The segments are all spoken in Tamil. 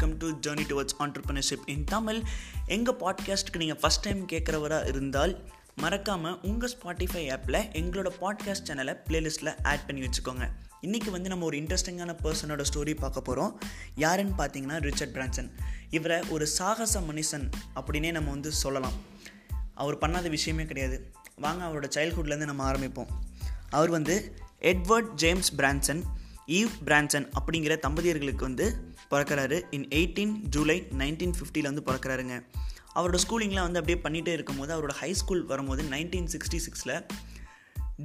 Welcome to journey towards entrepreneurship in Tamil எங்கள் பாட்காஸ்ட்டுக்கு நீங்கள் ஃபஸ்ட் டைம் கேட்குறவராக இருந்தால் மறக்காமல் உங்கள் ஸ்பாட்டிஃபை ஆப்பில் எங்களோட பாட்காஸ்ட் சேனலை ப்ளேலிஸ்ட்டில் ஆட் பண்ணி வச்சுக்கோங்க. இன்றைக்கி வந்து நம்ம ஒரு இன்ட்ரெஸ்டிங்கான பர்சனோட ஸ்டோரி பார்க்க போகிறோம் யாருன்னு பார்த்தீங்கன்னா ரிச்சர்ட் பிரான்சன் இவரை ஒரு சாகச மனுஷன் அப்படின்னே நம்ம வந்து சொல்லலாம். அவர் பண்ணாத விஷயமே கிடையாது. வாங்க அவரோட சைல்ட்ஹுட்லேருந்து நம்ம ஆரம்பிப்போம். அவர் வந்து Edward James Branson Eve Branson அப்படிங்கிற தம்பதியர்களுக்கு வந்து பிறக்கிறாரு. இன் எயிட்டீன் ஜூலை நைன்டீன் ஃபிஃப்டியில் வந்து பிறக்கிறாருங்க. அவரோட ஸ்கூலிங்லாம் வந்து அப்படியே பண்ணிகிட்டே இருக்கும்போது அவரோட ஹை ஸ்கூல் வரும்போது நைன்டீன் சிக்ஸ்டி சிக்ஸில்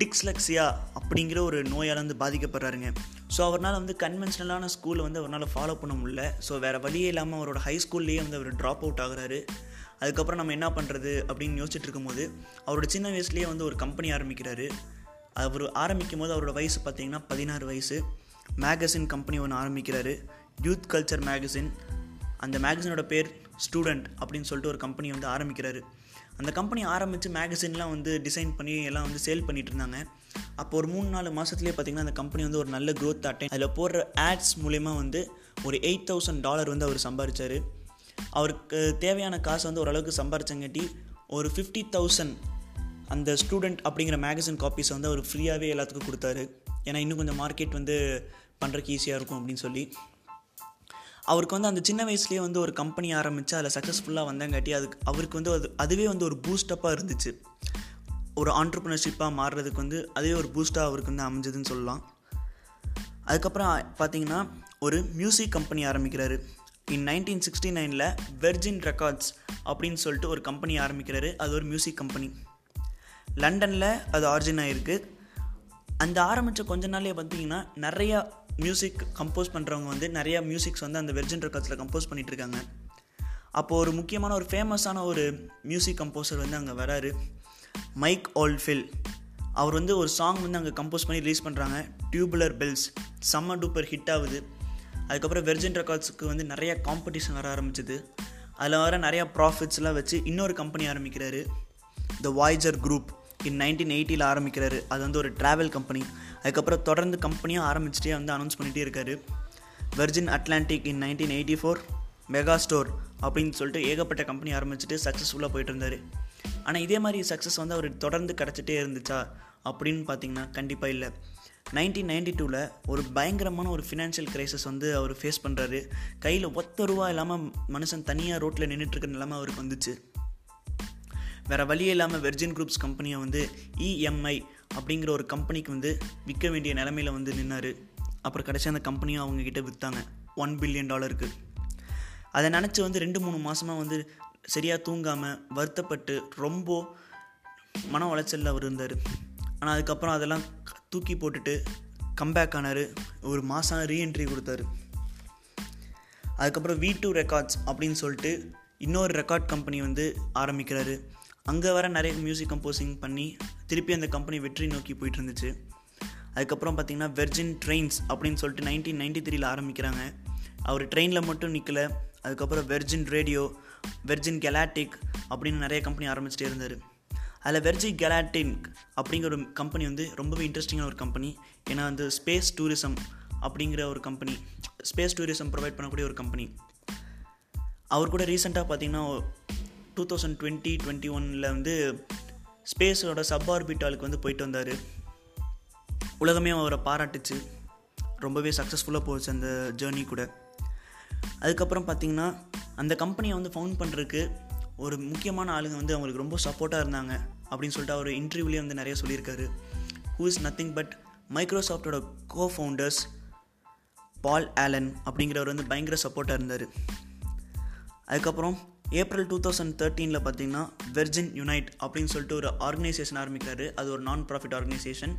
டிக்ஸ்லெக்ஸியா அப்படிங்கிற ஒரு நோயால் வந்து பாதிக்கப்படுறாருங்க. ஸோ அவரால் வந்து கன்வென்ஷனலான ஸ்கூலை வந்து அவரால் ஃபாலோ பண்ண முடியல. ஸோ வேறு வழியே இல்லாமல் அவரோட ஹை ஸ்கூல்லேயே வந்து அவர் ட்ராப் அவுட் ஆகுறாரு. அதுக்கப்புறம் நம்ம என்ன பண்ணுறது அப்படின்னு யோசிச்சுட்டு இருக்கும்போது அவரோட சின்ன வயசுலேயே வந்து ஒரு கம்பெனி ஆரம்பிக்கிறாரு. அவர் ஆரம்பிக்கும் போது அவரோட வயசு பார்த்திங்கன்னா பதினாறு வயசு. மேகசின் கம்பெனி ஒன்று ஆரம்பிக்கிறாரு. யூத் கல்ச்சர் மேகசின் அந்த மேகசினோட பேர் ஸ்டூடெண்ட் அப்படின்னு சொல்லிட்டு ஒரு கம்பெனி வந்து ஆரம்பிக்கிறாரு. அந்த கம்பெனி ஆரம்பித்து மேகசின்லாம் வந்து டிசைன் பண்ணி எல்லாம் வந்து சேல் பண்ணிகிட்டு இருந்தாங்க. அப்போ ஒரு மூணு நாலு மாதத்துலேயே பார்த்திங்கன்னா அந்த கம்பெனி வந்து ஒரு நல்ல க்ரோத் அட்டை அதில் போடுற ஆட்ஸ் மூலயமா வந்து ஒரு எயிட் தௌசண்ட் டாலர் வந்து அவர் சம்பாரித்தார் அவருக்கு தேவையான காசு வந்து ஓரளவுக்கு சம்பாரிச்சங்காட்டி ஒரு ஃபிஃப்டி தௌசண்ட் அந்த ஸ்டூடெண்ட் அப்படிங்கிற மேகசின் காப்பீஸை வந்து அவர் ஃப்ரீயாகவே எல்லாத்துக்கும் கொடுத்தாரு. ஏன்னா இன்னும் கொஞ்சம் மார்க்கெட் வந்து பண்ணுறக்கு ஈஸியாக இருக்கும் அப்படின்னு சொல்லி. அவருக்கு வந்து அந்த சின்ன வயசுலேயே வந்து ஒரு கம்பெனி ஆரம்பித்து அதில் சக்ஸஸ்ஃபுல்லாக வந்தங்காட்டி அதுக்கு அவருக்கு வந்து அது அதுவே வந்து ஒரு பூஸ்டப்பாக இருந்துச்சு. ஒரு ஆண்டர்ப்ரினர்ஷிப்பாக மாறுறதுக்கு வந்து அதுவே ஒரு பூஸ்ட்டாக அவருக்கு வந்து அமைஞ்சதுன்னு சொல்லலாம். அதுக்கப்புறம் பார்த்தீங்கன்னா ஒரு மியூசிக் கம்பெனி ஆரம்பிக்கிறாரு. இன் நைன்டீன் சிக்ஸ்டி நைனில் வெர்ஜின் ரெக்கார்ட்ஸ் அப்படின்னு சொல்லிட்டு ஒரு கம்பெனி ஆரம்பிக்கிறாரு. அது ஒரு மியூசிக் கம்பெனி லண்டனில் அது ஆரிஜின் ஆகிருக்கு அந்த ஆரம்பித்த கொஞ்ச நாளே பார்த்தீங்கன்னா நிறையா மியூசிக் கம்போஸ் பண்ணுறவங்க வந்து நிறையா மியூசிக்ஸ் வந்து அந்த வெர்ஜின் ரெக்கார்ட்ஸில் கம்போஸ் பண்ணிகிட்ருக்காங்க அப்போது ஒரு முக்கியமான ஒரு ஃபேமஸான ஒரு மியூசிக் கம்போசர் வந்து அங்கே வராரு. மைக் ஓல்ஃபில் அவர் வந்து ஒரு சாங் வந்து அங்கே கம்போஸ் பண்ணி ரிலீஸ் பண்ணுறாங்க டியூபுலர் பெல்ஸ் செம்ம டூப்பர் ஹிட் ஆகுது. அதுக்கப்புறம் வெர்ஜின் ரெக்கார்ட்ஸுக்கு வந்து நிறைய காம்படிஷன் வர ஆரம்பிச்சிது. அதில் வர நிறையா ப்ராஃபிட்ஸ்லாம் வச்சு இன்னொரு கம்பெனி ஆரம்பிக்கிறாரு. The Voyager group in nineteen எயிட்டியில் ஆரம்பிக்கிறாரு. அது வந்து ஒரு ட்ராவல் கம்பெனி அதுக்கப்புறம் தொடர்ந்து கம்பெனியும் ஆரம்பிச்சிட்டே வந்து அனௌன்ஸ் பண்ணிகிட்டே இருக்காரு. Virgin Atlantic in nineteen eighty four mega store அப்படின்னு சொல்லிட்டு ஏகப்பட்ட கம்பெனி ஆரம்பிச்சுட்டு சக்ஸஸ்ஃபுல்லாக போயிட்டு இருந்தார். ஆனால் இதே மாதிரி சக்ஸஸ் வந்து அவர் தொடர்ந்து கிடச்சிட்டே இருந்துச்சா அப்படின்னு பார்த்தீங்கன்னா கண்டிப்பாக இல்லை. நைன்டீன் நைன்டி டூவில் ஒரு பயங்கரமான ஒரு ஃபினான்ஷியல் கிரைசஸ் வந்து அவர் ஃபேஸ் பண்ணுறாரு கையில் ஒத்த ரூபா இல்லாமல் மனுஷன் தனியாக ரோட்டில் நின்றுட்டுருக்க நிலமை அவருக்கு வந்துச்சு. வேறு வழியே இல்லாமல் வெர்ஜின் குரூப்ஸ் கம்பெனியை வந்து இஎம்ஐ அப்படிங்கிற ஒரு கம்பெனிக்கு வந்து விற்க வேண்டிய நிலமையில் வந்து நின்னார். அப்புறம் கடைசி அந்த கம்பெனியும் அவங்கக்கிட்ட விற்றாங்க ஒன் பில்லியன் டாலருக்கு அதை நினச்சி வந்து ரெண்டு மூணு மாதமாக வந்து சரியாக தூங்காமல் வருத்தப்பட்டு ரொம்ப மன உளைச்சலில் அவர் இருந்தார். ஆனால் அதுக்கப்புறம் அதெல்லாம் தூக்கி போட்டுட்டு கம்பேக் ஆனார். ஒரு மாதம் ரீஎன்ட்ரி கொடுத்தாரு. அதுக்கப்புறம் வி டூ ரெக்கார்ட்ஸ் அப்படின்னு சொல்லிட்டு இன்னொரு ரெக்கார்ட் கம்பெனி வந்து ஆரம்பிக்கிறாரு. அங்கே வர நிறைய மியூசிக் கம்போசிங் பண்ணி திருப்பி அந்த கம்பெனி வெற்றி நோக்கி போயிட்டு இருந்துச்சு அதுக்கப்புறம் பார்த்திங்கன்னா வெர்ஜின் ட்ரெயின்ஸ் அப்படின்னு சொல்லிட்டு நைன்டீன் நைன்டி த்ரீல ஆரம்பிக்கிறாங்க. அவர் ட்ரெயினில் மட்டும் நிற்கல அதுக்கப்புறம் வெர்ஜின் ரேடியோ வெர்ஜின் கெலாட்டிக் அப்படின்னு நிறைய கம்பெனி ஆரம்பிச்சிட்டே இருந்தார். அதில் வெர்ஜி கெலாட்டின் அப்படிங்கிற ஒரு கம்பெனி வந்து ரொம்பவே இன்ட்ரெஸ்டிங்கான ஒரு கம்பெனி ஏன்னா வந்து ஸ்பேஸ் டூரிசம் அப்படிங்கிற ஒரு கம்பெனி ஸ்பேஸ் டூரிசம் ப்ரொவைட் பண்ணக்கூடிய ஒரு கம்பெனி அவர் கூட ரீசெண்டாக பார்த்தீங்கன்னா டூ தௌசண்ட் டுவெண்ட்டி டுவெண்ட்டி ஒனில் வந்து ஸ்பேஸோட சப் ஆர்பிட்டாலுக்கு வந்து போயிட்டு வந்தார். உலகமே அவரை பாராட்டுச்சு. ரொம்பவே சக்ஸஸ்ஃபுல்லாக போச்சு அந்த ஜேர்னி கூட. அதுக்கப்புறம் பார்த்திங்கன்னா அந்த கம்பெனியை வந்து ஃபவுண்ட் பண்ணுறதுக்கு ஒரு முக்கியமான ஆளுங்க வந்து அவங்களுக்கு ரொம்ப சப்போர்ட்டாக இருந்தாங்க அப்படின்னு சொல்லிட்டு அவர் இன்டர்வியூலேயே வந்து நிறைய சொல்லியிருக்காரு. ஹூ இஸ் நத்திங் பட் மைக்ரோசாஃப்டோட கோ ஃபவுண்டர்ஸ் பால் ஆலன் அப்படிங்கிறவர் வந்து பயங்கர சப்போர்ட்டாக இருந்தார். அதுக்கப்புறம் ஏப்ரல் டூ தௌசண்ட் தேர்ட்டீனில் பார்த்தீங்கன்னா வெர்ஜின் யுனைட் அப்படின்னு சொல்லிட்டு ஒரு ஆர்கனைசேஷன் ஆரம்பிக்கிறாரு. அது ஒரு நான் ப்ராஃபிட் ஆர்கனைசேஷன்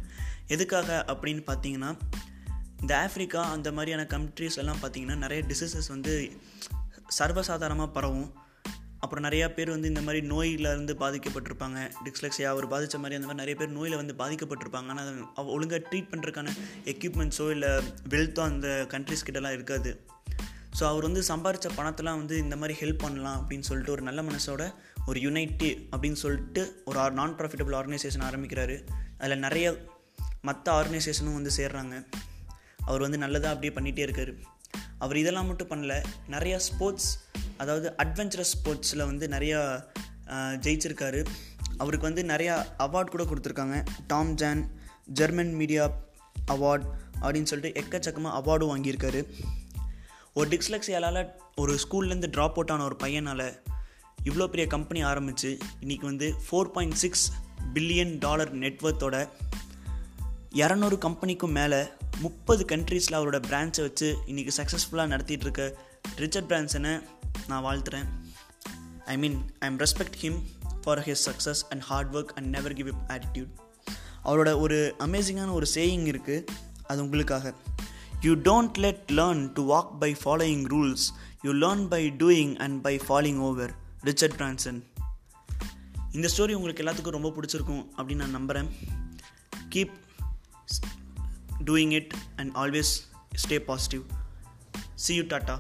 எதுக்காக அப்படின்னு பார்த்தீங்கன்னா இந்த ஆஃப்ரிக்கா அந்த மாதிரியான கண்ட்ரீஸ் எல்லாம் பார்த்தீங்கன்னா நிறைய டிசீசஸ் வந்து சர்வசாதாரணமாக பரவும். அப்புறம் நிறையா பேர் வந்து இந்த மாதிரி நோயிலேருந்து பாதிக்கப்பட்டிருப்பாங்க. டிக்ஸ்லெக்ஸியா அவர் பாதித்த மாதிரி அந்த மாதிரி நிறைய பேர் நோயில் வந்து பாதிக்கப்பட்டிருப்பாங்க. ஆனால் அவ ஒழுங்காக ட்ரீட் பண்ணுறதுக்கான எக்யூப்மெண்ட்ஸோ இல்லை வெல்த்தோ அந்த கண்ட்ரிஸ் கிட்டலாம் இருக்காது. ஸோ அவர் வந்து சம்பாரித்த பணத்தெலாம் வந்து இந்த மாதிரி ஹெல்ப் பண்ணலாம் அப்படின்னு சொல்லிட்டு ஒரு நல்ல மனசோட ஒரு யுனைட்டி அப்படின்னு சொல்லிட்டு ஒரு நான் ப்ராஃபிட்டபிள் ஆர்கனைசேஷன் ஆரம்பிக்கிறாரு. அதில் நிறைய மற்ற ஆர்கனைசேஷனும் வந்து சேர்றாங்க. அவர் வந்து நல்லதாக அப்படியே பண்ணிகிட்டே இருக்கார். அவர் இதெல்லாம் மட்டும் பண்ணல நிறையா ஸ்போர்ட்ஸ் அதாவது அட்வென்ச்சரஸ் ஸ்போர்ட்ஸில் வந்து நிறையா ஜெயிச்சிருக்காரு. அவருக்கு வந்து நிறையா அவார்ட் கூட கொடுத்துருக்காங்க. Tom John German media award அப்படின்னு சொல்லிட்டு எக்கச்சக்கமாக அவார்டும் வாங்கியிருக்காரு. ஒரு டிக்ஸ்லெக்ஸியால் ஒரு ஸ்கூல்லேருந்து ட்ராப் அவுட் ஆன ஒரு பையனால் இவ்வளோ பெரிய கம்பெனி ஆரம்பித்து இன்றைக்கி வந்து four point six billion dollar நெட்ஒர்த்தோட இரநூறு கம்பெனிக்கும் மேலே முப்பது கண்ட்ரீஸில் அவரோட பிரான்ச்சை வச்சு இன்றைக்கி சக்ஸஸ்ஃபுல்லாக நடத்திட்டு இருக்க ரிச்சர்ட் பிரான்சனை நான் வாழ்த்துறேன். I mean I am respect him for his success and hard work and never give up attitude அவரோட ஒரு அமேசிங்கான ஒரு சேயிங் இருக்குது அது உங்களுக்காக. You don't let learn to walk by following rules you learn by doing and by following over Richard Branson இந்த ஸ்டோரி உங்களுக்கு எல்லாத்துக்கும் ரொம்ப பிடிச்சிருக்கும் அப்படின்னு நான் நம்புகிறேன் keep doing it and always stay positive see you tata